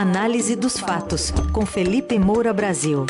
Análise dos fatos, com Felipe Moura Brasil.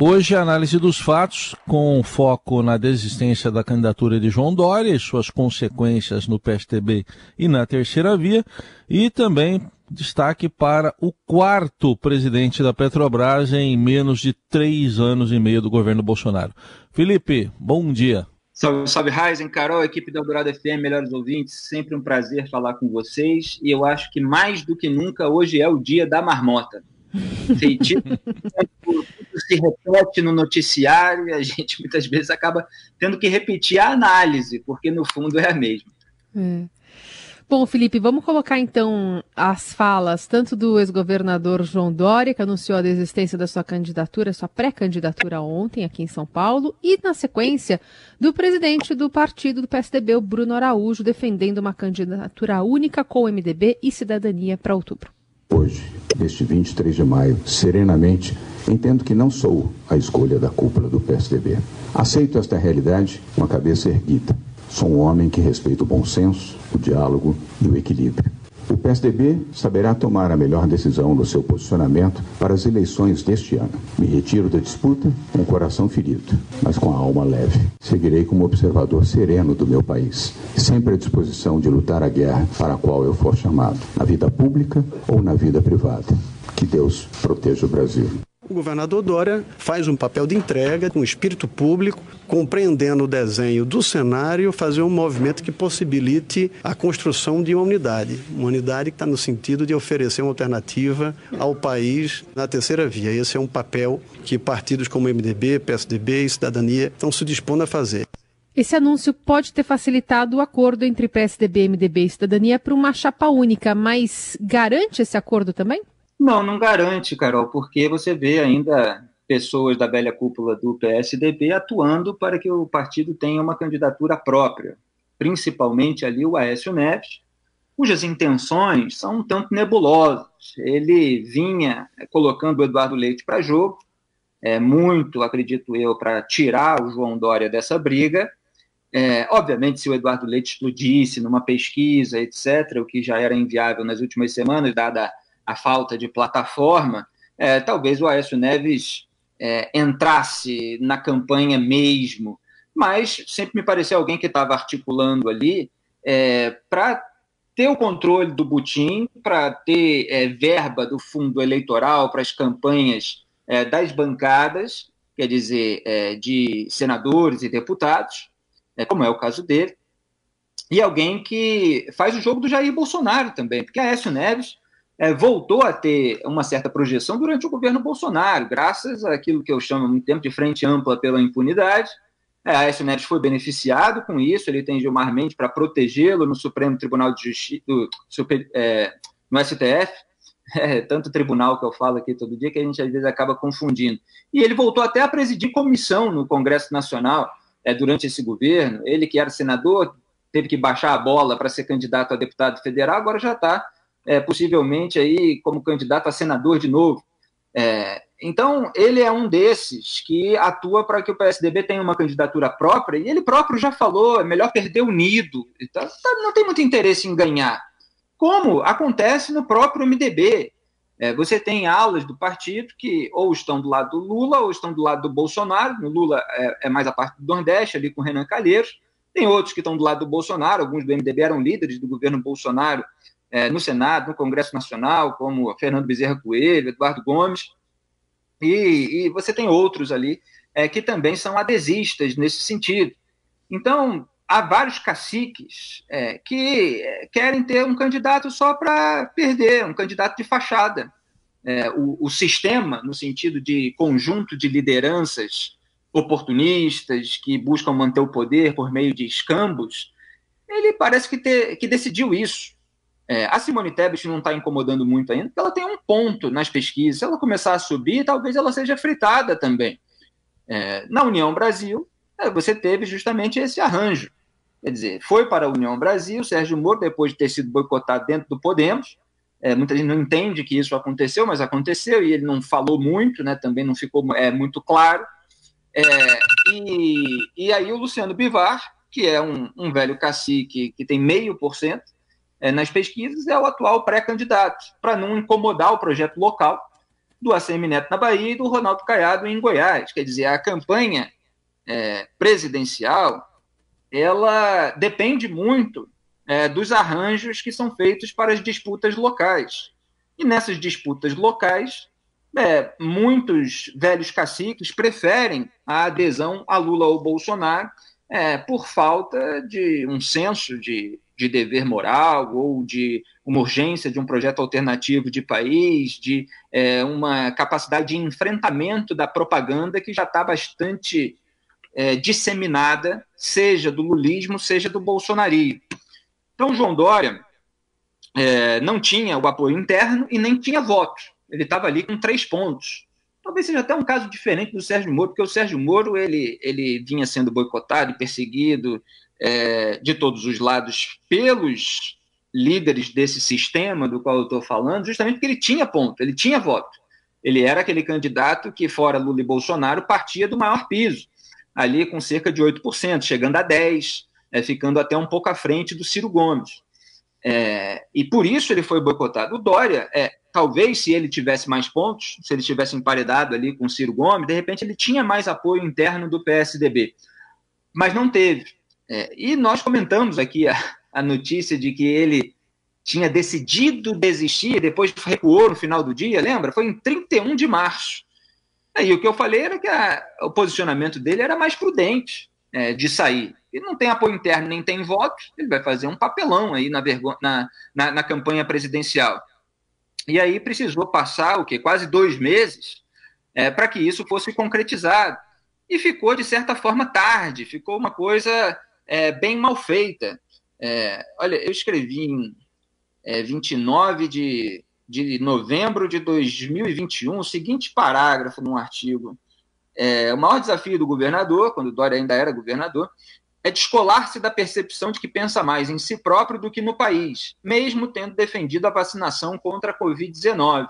Hoje a análise dos fatos, com foco na desistência da candidatura de João Dória e suas consequências no PSTB e na terceira via, e também destaque para o quarto presidente da Petrobras em menos de três anos e meio do governo Bolsonaro. Felipe, bom dia. Salve, salve, Ryzen, Carol, equipe da Dourado FM, melhores ouvintes, sempre um prazer falar com vocês, e eu acho que mais do que nunca hoje é o dia da marmota. Feitiço se repete no noticiário e a gente muitas vezes acaba tendo que repetir a análise, porque no fundo é a mesma. É. Bom, Felipe, vamos colocar então as falas tanto do ex-governador João Dória, que anunciou a desistência da sua candidatura, sua pré-candidatura ontem aqui em São Paulo, e na sequência do presidente do partido do PSDB, o Bruno Araújo, defendendo uma candidatura única com o MDB e cidadania para outubro. Hoje, neste 23 de maio, serenamente, entendo que não sou a escolha da cúpula do PSDB. Aceito esta realidade com a cabeça erguida. Sou um homem que respeita o bom senso, o diálogo e o equilíbrio. O PSDB saberá tomar a melhor decisão no seu posicionamento para as eleições deste ano. Me retiro da disputa com o coração ferido, mas com a alma leve. Seguirei como observador sereno do meu país, sempre à disposição de lutar a guerra para a qual eu for chamado, na vida pública ou na vida privada. Que Deus proteja o Brasil. O governador Dória faz um papel de entrega com espírito público, compreendendo o desenho do cenário, fazer um movimento que possibilite a construção de uma unidade. Uma unidade que está no sentido de oferecer uma alternativa ao país na terceira via. Esse é um papel que partidos como MDB, PSDB e Cidadania estão se dispondo a fazer. Esse anúncio pode ter facilitado o acordo entre PSDB, MDB e Cidadania para uma chapa única, mas garante esse acordo também? Não, não garante, Carol, porque você vê ainda pessoas da velha cúpula do PSDB atuando para que o partido tenha uma candidatura própria, principalmente ali o Aécio Neves, cujas intenções são um tanto nebulosas. Ele vinha colocando o Eduardo Leite para jogo, é, muito, acredito eu, para tirar o João Dória dessa briga. É, obviamente, se o Eduardo Leite explodisse numa pesquisa, etc., o que já era inviável nas últimas semanas, dada a falta de plataforma, é, talvez o Aécio Neves é, entrasse na campanha mesmo, mas sempre me pareceu alguém que estava articulando ali é, para ter o controle do butim, para ter é, verba do fundo eleitoral para as campanhas é, das bancadas, quer dizer, é, de senadores e deputados, como é o caso dele, e alguém que faz o jogo do Jair Bolsonaro também, porque Aécio Neves é, voltou a ter uma certa projeção durante o governo Bolsonaro, graças àquilo que eu chamo muito tempo de frente ampla pela impunidade. É, a Aécio Neves foi beneficiado com isso, ele tem Gilmar Mendes para protegê-lo no Supremo Tribunal de Justiça, é, no STF, é, tanto tribunal que eu falo aqui todo dia que a gente às vezes acaba confundindo. E ele voltou até a presidir comissão no Congresso Nacional é, durante esse governo. Ele, que era senador, teve que baixar a bola para ser candidato a deputado federal, agora já está é, possivelmente aí como candidato a senador de novo. É, então, ele é um desses que atua para que o PSDB tenha uma candidatura própria, e ele próprio já falou, é melhor perder unido, então, não tem muito interesse em ganhar. Como acontece no próprio MDB. É, você tem alas do partido que ou estão do lado do Lula ou estão do lado do Bolsonaro. No Lula é, é mais a parte do Nordeste, ali com Renan Calheiros. Tem outros que estão do lado do Bolsonaro, alguns do MDB eram líderes do governo Bolsonaro é, no Senado, no Congresso Nacional, como Fernando Bezerra Coelho, Eduardo Gomes, e, e você tem outros ali é, que também são adesistas nesse sentido. Então, há vários caciques é, que é, querem ter um candidato só para perder, um candidato de fachada. É, o, o, sistema, no sentido de conjunto de lideranças oportunistas que buscam manter o poder por meio de escambos, ele parece que, ter, que decidiu isso. É, a Simone Tebet não está incomodando muito ainda, porque ela tem um ponto nas pesquisas. Se ela começar a subir, talvez ela seja fritada também. É, na União Brasil, é, você teve justamente esse arranjo. Quer dizer, foi para a União Brasil, Sérgio Moro, depois de ter sido boicotado dentro do Podemos, é, muita gente não entende que isso aconteceu, mas aconteceu, e ele não falou muito, né, também não ficou é, muito claro. É, e, e aí o Luciano Bivar que é um, um velho cacique que tem meio por cento é, nas pesquisas, é o atual pré-candidato, para não incomodar o projeto local do ACM Neto na Bahia e do Ronaldo Caiado em Goiás. Quer dizer, a campanha é, presidencial ela depende muito é, dos arranjos que são feitos para as disputas locais. E nessas disputas locais, é, muitos velhos caciques preferem a adesão a Lula ou Bolsonaro é, por falta de um senso de, de dever moral ou de uma urgência de um projeto alternativo de país, de é, uma capacidade de enfrentamento da propaganda que já está bastante é, disseminada, seja do lulismo, seja do bolsonarismo. Então, João Dória é, não tinha o apoio interno e nem tinha voto. Ele estava ali com três pontos. Talvez seja até um caso diferente do Sérgio Moro, porque o Sérgio Moro ele, ele vinha sendo boicotado e perseguido é, de todos os lados pelos líderes desse sistema do qual eu estou falando, justamente porque ele tinha ponto, ele tinha voto. Ele era aquele candidato que, fora Lula e Bolsonaro, partia do maior piso, ali com cerca de 8%, chegando a 10%, é, ficando até um pouco à frente do Ciro Gomes. É, e por isso ele foi boicotado. O Dória, é, talvez se ele tivesse mais pontos, se ele tivesse emparedado ali com o Ciro Gomes, de repente ele tinha mais apoio interno do PSDB. Mas não teve. É, e nós comentamos aqui a, a notícia de que ele tinha decidido desistir, depois recuou no final do dia, lembra? Foi em 31 de março. E o que eu falei era que a, o posicionamento dele era mais prudente é, de sair. Ele não tem apoio interno nem tem votos, ele vai fazer um papelão aí na, na, na, na campanha presidencial. E aí precisou passar o quê? Quase dois meses é, para que isso fosse concretizado. E ficou, de certa forma, tarde, ficou uma coisa é, bem mal feita. É, olha, eu escrevi em é, 29 de, de novembro de 2021 o seguinte parágrafo num artigo. É, o maior desafio do governador, quando Dória ainda era governador, é descolar-se da percepção de que pensa mais em si próprio do que no país, mesmo tendo defendido a vacinação contra a Covid-19.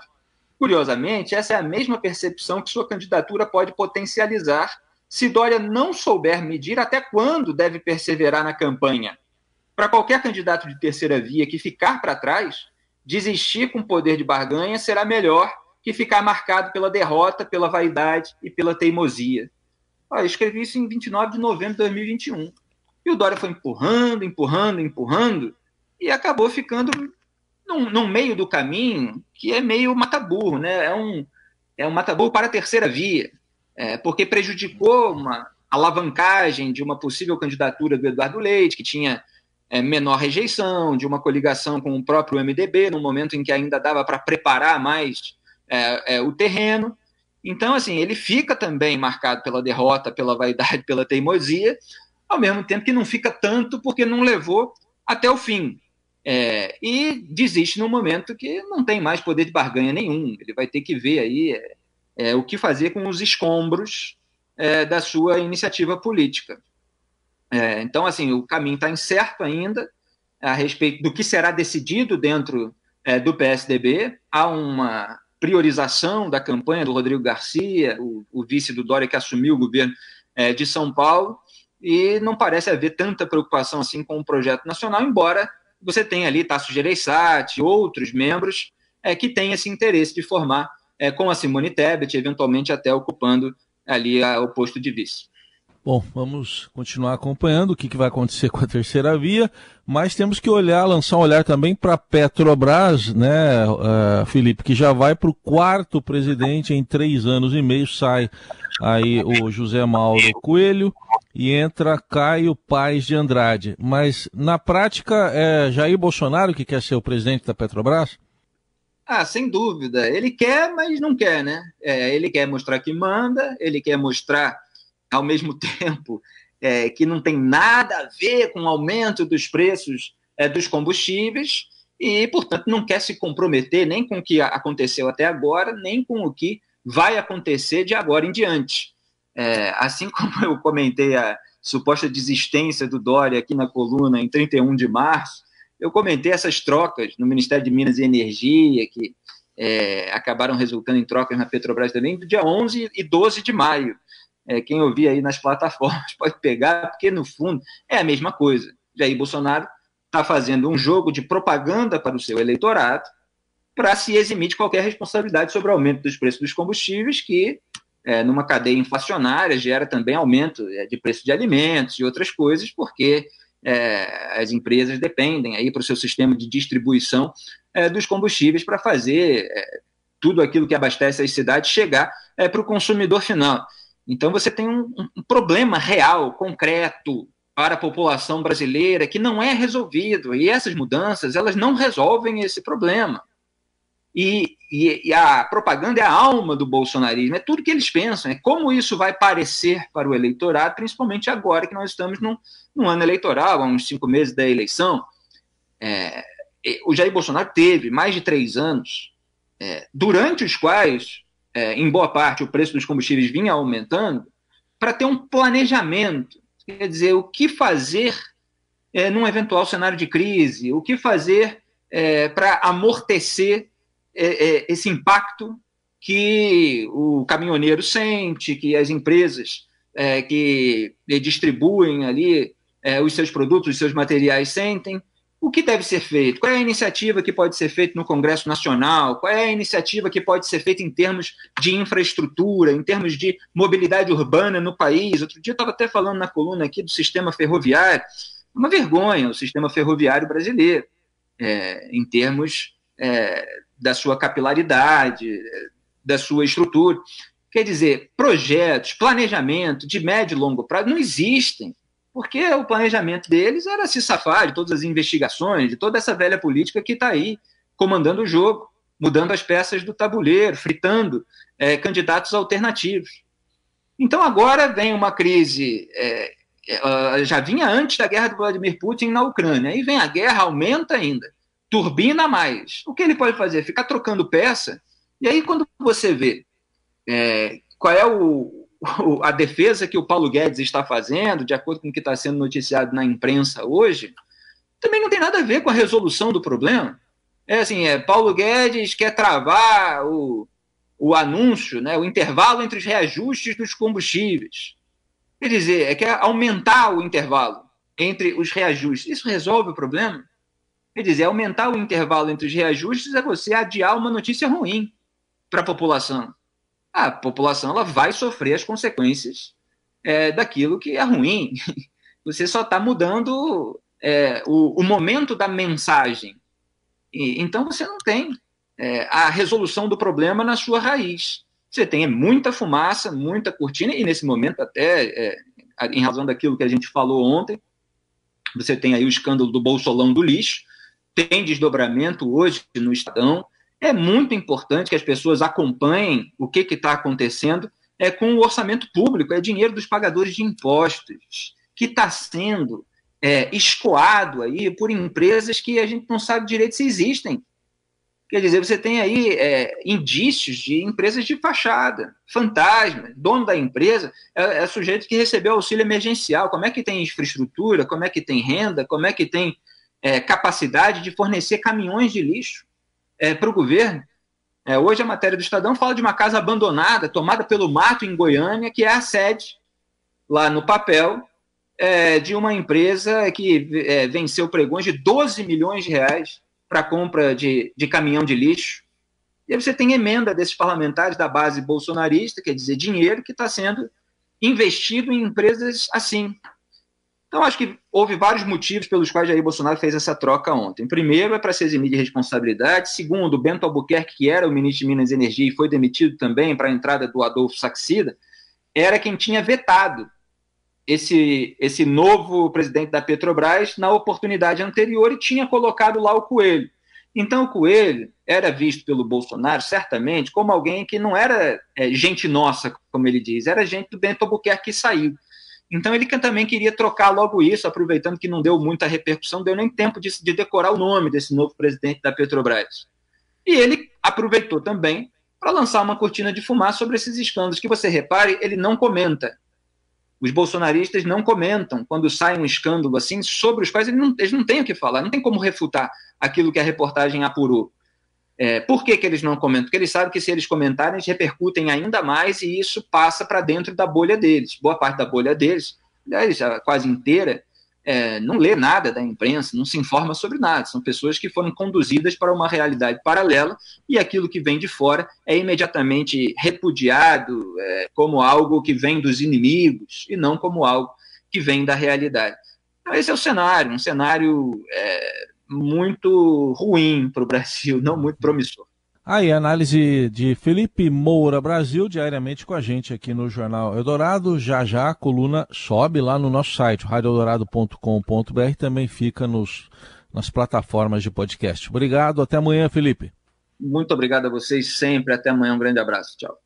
Curiosamente, essa é a mesma percepção que sua candidatura pode potencializar se Dória não souber medir até quando deve perseverar na campanha. Para qualquer candidato de terceira via que ficar para trás, desistir com poder de barganha será melhor que ficar marcado pela derrota, pela vaidade e pela teimosia. eu escrevi isso em 29 de novembro de 2021. E o Dória foi empurrando, empurrando, empurrando, e acabou ficando num, num meio do caminho que é meio mataburro, né? É um, é um mataburro para a terceira via é, porque prejudicou uma alavancagem de uma possível candidatura do Eduardo Leite, que tinha é, menor rejeição, de uma coligação com o próprio MDB, no momento em que ainda dava para preparar mais é, é, o terreno. Então, assim, ele fica também marcado pela derrota, pela vaidade, pela teimosia, ao mesmo tempo que não fica tanto porque não levou até o fim. É, e desiste no momento que não tem mais poder de barganha nenhum. Ele vai ter que ver aí é, é, o que fazer com os escombros é, da sua iniciativa política. É, então, assim, o caminho está incerto ainda a respeito do que será decidido dentro é, do PSDB. Há uma priorização da campanha do Rodrigo Garcia, o, o vice do Dória que assumiu o governo de São Paulo, e não parece haver tanta preocupação assim com o projeto nacional, embora você tenha ali Tasso Gereissati, outros membros é, que têm esse interesse de formar é, com a Simone Tebet, eventualmente até ocupando ali a, o posto de vice. Bom, vamos continuar acompanhando o que, que, vai acontecer com a terceira via, mas temos que olhar, lançar um olhar também para Petrobras, né, uh, Felipe, que já vai para o quarto presidente em três anos e meio, sai aí o José Mauro Coelho e entra Caio Paz de Andrade. Mas na prática é Jair Bolsonaro que quer ser o presidente da Petrobras? Ah, sem dúvida. Ele quer, mas não quer, né? É, ele quer mostrar que manda, ele quer mostrar, ao mesmo tempo, é, que não tem nada a ver com o aumento dos preços é, dos combustíveis e, portanto, não quer se comprometer nem com o que aconteceu até agora, nem com o que vai acontecer de agora em diante. É, assim como eu comentei a suposta desistência do Dória aqui na coluna em 31 de março, eu comentei essas trocas no Ministério de Minas e Energia, que é, acabaram resultando em trocas na Petrobras também, do dia 11 e 12 de maio. É, quem ouvir aí nas plataformas pode pegar, porque no fundo é a mesma coisa. Jair Bolsonaro está fazendo um jogo de propaganda para o seu eleitorado para se eximir de qualquer responsabilidade sobre o aumento dos preços dos combustíveis, que é, numa cadeia inflacionária gera também aumento é, de preço de alimentos e outras coisas, porque é, as empresas dependem aí para o seu sistema de distribuição é, dos combustíveis para fazer é, tudo aquilo que abastece as cidades chegar é, para o consumidor final. Então você tem um, um, problema real, concreto para a população brasileira que não é resolvido e essas mudanças elas não resolvem esse problema. E, e, e, a propaganda é a alma do bolsonarismo, é tudo que eles pensam, é como isso vai parecer para o eleitorado, principalmente agora que nós estamos num, num ano eleitoral, há uns cinco meses da eleição. É, o Jair Bolsonaro teve mais de três anos, é, durante os quais, é, em boa parte, o preço dos combustíveis vinha aumentando, para ter um planejamento, quer dizer, o que fazer é, num eventual cenário de crise, o que fazer é, para amortecer é, é, esse impacto que o caminhoneiro sente, que as empresas é, que distribuem ali é, os seus produtos, os seus materiais sentem. O que deve ser feito? Qual é a iniciativa que pode ser feita no Congresso Nacional? Qual é a iniciativa que pode ser feita em termos de infraestrutura, em termos de mobilidade urbana no país? Outro dia eu estava até falando na coluna aqui do sistema ferroviário. Uma vergonha o sistema ferroviário brasileiro, é, em termos é, da sua capilaridade, da sua estrutura. Quer dizer, projetos, planejamento de médio e longo prazo não existem, porque o planejamento deles era se safar de todas as investigações, de toda essa velha política que está aí comandando o jogo, mudando as peças do tabuleiro, fritando é, candidatos alternativos. Então agora vem uma crise, é, é, já vinha antes da guerra do Vladimir Putin na Ucrânia, aí vem a guerra, aumenta ainda turbina mais. O que ele pode fazer? Ficar trocando peça. E aí, quando você vê é, qual é o, o, a defesa que o Paulo Guedes está fazendo, de acordo com o que está sendo noticiado na imprensa hoje, também não tem nada a ver com a resolução do problema. É assim, é, Paulo Guedes quer travar o, o anúncio, né, o intervalo entre os reajustes dos combustíveis. Quer dizer, é quer aumentar o intervalo entre os reajustes. Isso resolve o problema? Quer dizer, aumentar o intervalo entre os reajustes é você adiar uma notícia ruim para a população. A população ela vai sofrer as consequências é, daquilo que é ruim. Você só está mudando é, o, o, momento da mensagem. E, então você não tem é, a resolução do problema na sua raiz. Você tem muita fumaça, muita cortina, e nesse momento, até é, em razão daquilo que a gente falou ontem, você tem aí o escândalo do bolsolão do lixo, tem desdobramento hoje no Estadão. É muito importante que as pessoas acompanhem o que está acontecendo é, com o orçamento público, é dinheiro dos pagadores de impostos, que está sendo é, escoado aí por empresas que a gente não sabe direito se existem. Quer dizer, você tem aí é, indícios de empresas de fachada, fantasma, dono da empresa é, é, sujeito que recebeu auxílio emergencial. Como é que tem infraestrutura? Como é que tem renda? Como é que tem é, capacidade de fornecer caminhões de lixo é, para o governo. É, hoje a matéria do Estadão fala de uma casa abandonada, tomada pelo mato em Goiânia, que é a sede, lá no papel, é, de uma empresa que é, venceu pregões de 12 milhões de reais para compra de, de caminhão de lixo. E aí você tem emenda desses parlamentares da base bolsonarista, quer dizer, dinheiro que está sendo investido em empresas assim, então, acho que houve vários motivos pelos quais Jair Bolsonaro fez essa troca ontem. Primeiro, é para se eximir de responsabilidade. Segundo, Bento Albuquerque, que era o ministro de Minas e Energia e foi demitido também para a entrada do Adolfo Saxida, era quem tinha vetado esse, esse novo presidente da Petrobras na oportunidade anterior e tinha colocado lá o Coelho. Então, o Coelho era visto pelo Bolsonaro, certamente, como alguém que não era é, gente nossa, como ele diz, era gente do Bento Albuquerque que saiu. Então ele também queria trocar logo isso, aproveitando que não deu muita repercussão, deu nem tempo de, de decorar o nome desse novo presidente da Petrobras. E ele aproveitou também para lançar uma cortina de fumaça sobre esses escândalos, que você repare, ele não comenta. Os bolsonaristas não comentam quando sai um escândalo assim, sobre os quais eles não, eles não têm o que falar, não tem como refutar aquilo que a reportagem apurou. É, por que, que eles não comentam? Porque eles sabem que se eles comentarem, eles repercutem ainda mais e isso passa para dentro da bolha deles. Boa parte da bolha deles, aliás, quase inteira, é, não lê nada da imprensa, não se informa sobre nada. São pessoas que foram conduzidas para uma realidade paralela e aquilo que vem de fora é imediatamente repudiado é, como algo que vem dos inimigos e não como algo que vem da realidade. Então, esse é o cenário, um cenário é, muito ruim para o Brasil, não muito promissor. Aí, análise de Felipe Moura Brasil, diariamente com a gente aqui no Jornal Eldorado. Já já a coluna sobe lá no nosso site, radioeldorado.com.br, também fica nos, nas plataformas de podcast. Obrigado, até amanhã, Felipe. Muito obrigado a vocês sempre, até amanhã, um grande abraço, tchau.